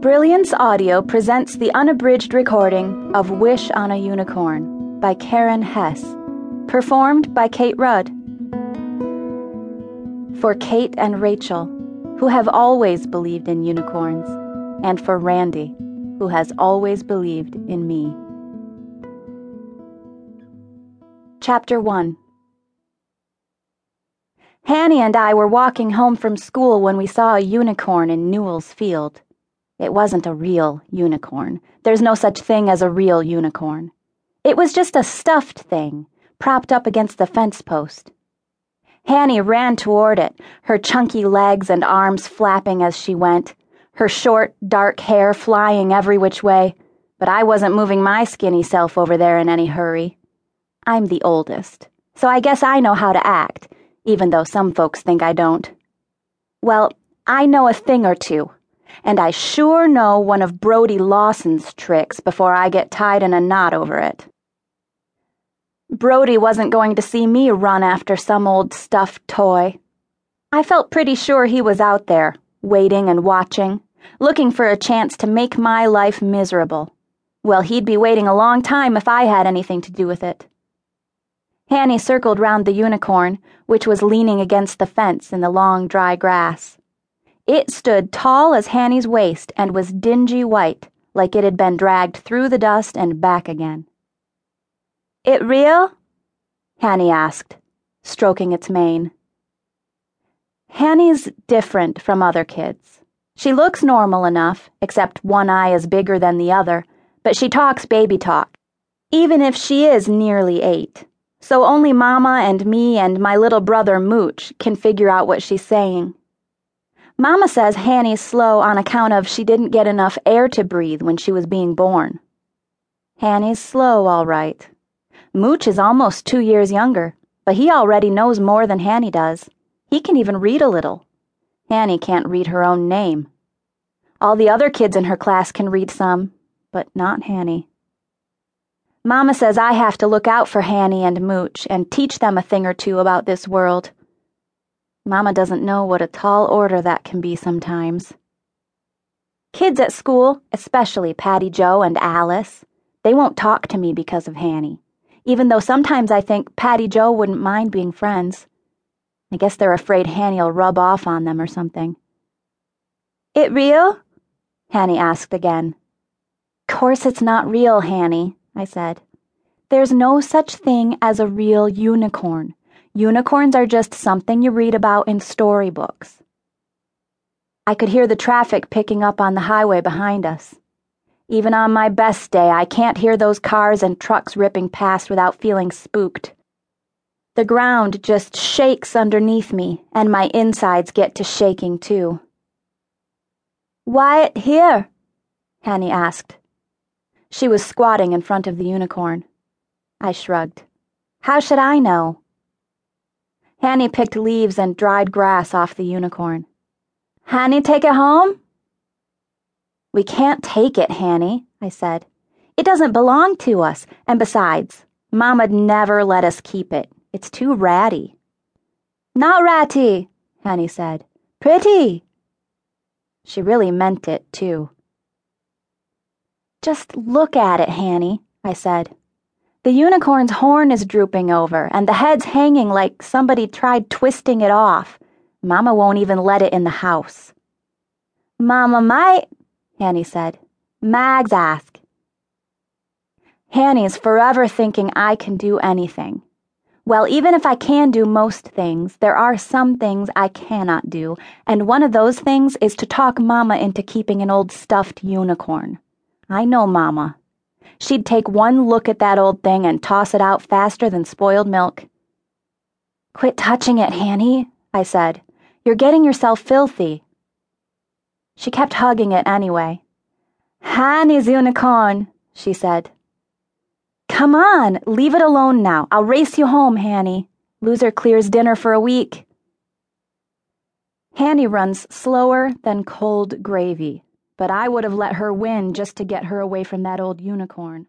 Brilliance Audio presents the unabridged recording of Wish on a Unicorn by Karen Hesse, performed by Kate Rudd. For Kate and Rachel, who have always believed in unicorns, and for Randy, who has always believed in me. Chapter 1 Hannie and I were walking home from school when we saw a unicorn in Newell's field. It wasn't a real unicorn. There's no such thing as a real unicorn. It was just a stuffed thing, propped up against the fence post. Hannie ran toward it, her chunky legs and arms flapping as she went, her short, dark hair flying every which way, but I wasn't moving my skinny self over there in any hurry. I'm the oldest, so I guess I know how to act, even though some folks think I don't. Well, I know a thing or two and I sure know one of Brody Lawson's tricks before I get tied in a knot over it. Brody wasn't going to see me run after some old stuffed toy. I felt pretty sure he was out there, waiting and watching, looking for a chance to make my life miserable. Well, he'd be waiting a long time if I had anything to do with it. Hannie circled round the unicorn, which was leaning against the fence in the long, dry grass. It stood tall as Hannie's waist and was dingy white, like it had been dragged through the dust and back again. It real? Hannie asked, stroking its mane. Hannie's different from other kids. She looks normal enough, except one eye is bigger than the other, but she talks baby talk, even if she is nearly eight. So only Mama and me and my little brother Mooch can figure out what she's saying. Mama says Hannie's slow on account of she didn't get enough air to breathe when she was being born. Hannie's slow, all right. Mooch is almost two years younger, but he already knows more than Hannie does. He can even read a little. Hannie can't read her own name. All the other kids in her class can read some, but not Hannie. Mama says I have to look out for Hannie and Mooch and teach them a thing or two about this world. Mama doesn't know what a tall order that can be sometimes. Kids at school, especially Patty Joe and Alice, they won't talk to me because of Hannie, even though sometimes I think Patty Joe wouldn't mind being friends. I guess they're afraid Hannie'll rub off on them or something. It real? Hannie asked again. Course it's not real, Hannie, I said. There's no such thing as a real unicorn. Unicorns are just something you read about in storybooks. I could hear the traffic picking up on the highway behind us. Even on my best day, I can't hear those cars and trucks ripping past without feeling spooked. The ground just shakes underneath me, and my insides get to shaking too. Wyatt here? Hannie asked. She was squatting in front of the unicorn. I shrugged. How should I know? Hannie picked leaves and dried grass off the unicorn. Hannie, take it home? We can't take it, Hannie, I said. It doesn't belong to us, and besides, Mama'd never let us keep it. It's too ratty. Not ratty, Hannie said. Pretty. She really meant it, too. Just look at it, Hannie, I said. The unicorn's horn is drooping over, and the head's hanging like somebody tried twisting it off. Mama won't even let it in the house. Mama might, Hannie said. Mags ask. Hannie's forever thinking I can do anything. Well, even if I can do most things, there are some things I cannot do, and one of those things is to talk Mama into keeping an old stuffed unicorn. I know Mama. She'd take one look at that old thing and toss it out faster than spoiled milk. Quit touching it, Hannie, I said. You're getting yourself filthy. She kept hugging it anyway. Hannie's unicorn, she said. Come on, leave it alone now. I'll race you home, Hannie. Loser clears dinner for a week. Hannie runs slower than cold gravy but I would have let her win just to get her away from that old unicorn.